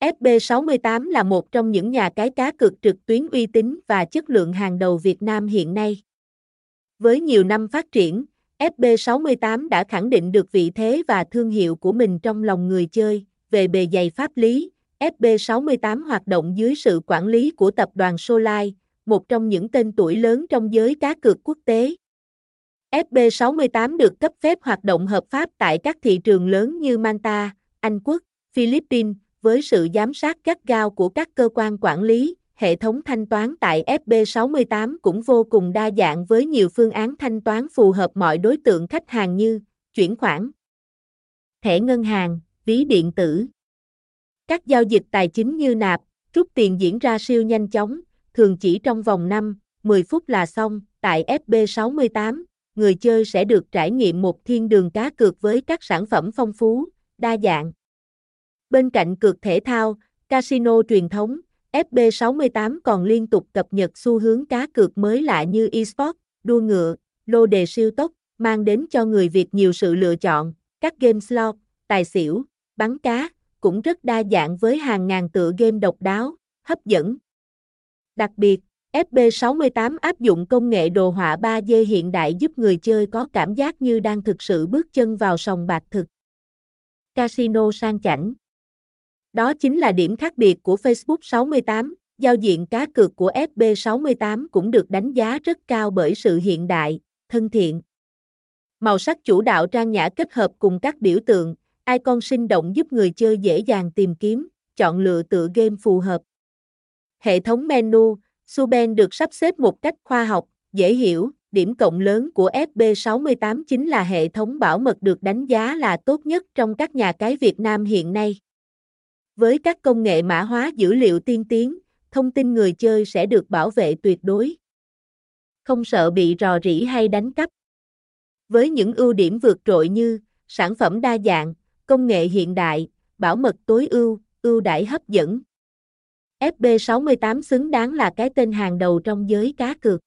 FB68 là một trong những nhà cái cá cược trực tuyến uy tín và chất lượng hàng đầu Việt Nam hiện nay. Với nhiều năm phát triển, FB68 đã khẳng định được vị thế và thương hiệu của mình trong lòng người chơi. Về bề dày pháp lý, FB68 hoạt động dưới sự quản lý của tập đoàn Solai, một trong những tên tuổi lớn trong giới cá cược quốc tế. FB68 được cấp phép hoạt động hợp pháp tại các thị trường lớn như Manta, Anh Quốc, Philippines, với sự giám sát gắt gao của các cơ quan quản lý. Hệ thống thanh toán tại FB68 cũng vô cùng đa dạng với nhiều phương án thanh toán phù hợp mọi đối tượng khách hàng như chuyển khoản, thẻ ngân hàng, ví điện tử. Các giao dịch tài chính như nạp, rút tiền diễn ra siêu nhanh chóng, thường chỉ trong vòng 5, 10 phút là xong. Tại FB68, người chơi sẽ được trải nghiệm một thiên đường cá cược với các sản phẩm phong phú, đa dạng. Bên cạnh cược thể thao, casino truyền thống, FB68 còn liên tục cập nhật xu hướng cá cược mới lạ như eSports, đua ngựa, lô đề siêu tốc, mang đến cho người Việt nhiều sự lựa chọn, các game slot, tài xỉu, bắn cá, cũng rất đa dạng với hàng ngàn tựa game độc đáo, hấp dẫn. Đặc biệt, FB68 áp dụng công nghệ đồ họa 3D hiện đại giúp người chơi có cảm giác như đang thực sự bước chân vào sòng bạc thực. Casino sang chảnh đó chính là điểm khác biệt của Facebook 68, giao diện cá cược của FB68 cũng được đánh giá rất cao bởi sự hiện đại, thân thiện. Màu sắc chủ đạo trang nhã kết hợp cùng các biểu tượng, icon sinh động giúp người chơi dễ dàng tìm kiếm, chọn lựa tựa game phù hợp. Hệ thống menu, Suben được sắp xếp một cách khoa học, dễ hiểu, điểm cộng lớn của FB68 chính là hệ thống bảo mật được đánh giá là tốt nhất trong các nhà cái Việt Nam hiện nay. Với các công nghệ mã hóa dữ liệu tiên tiến, thông tin người chơi sẽ được bảo vệ tuyệt đối. Không sợ bị rò rỉ hay đánh cắp. Với những ưu điểm vượt trội như sản phẩm đa dạng, công nghệ hiện đại, bảo mật tối ưu, ưu đãi hấp dẫn. FB68 xứng đáng là cái tên hàng đầu trong giới cá cược.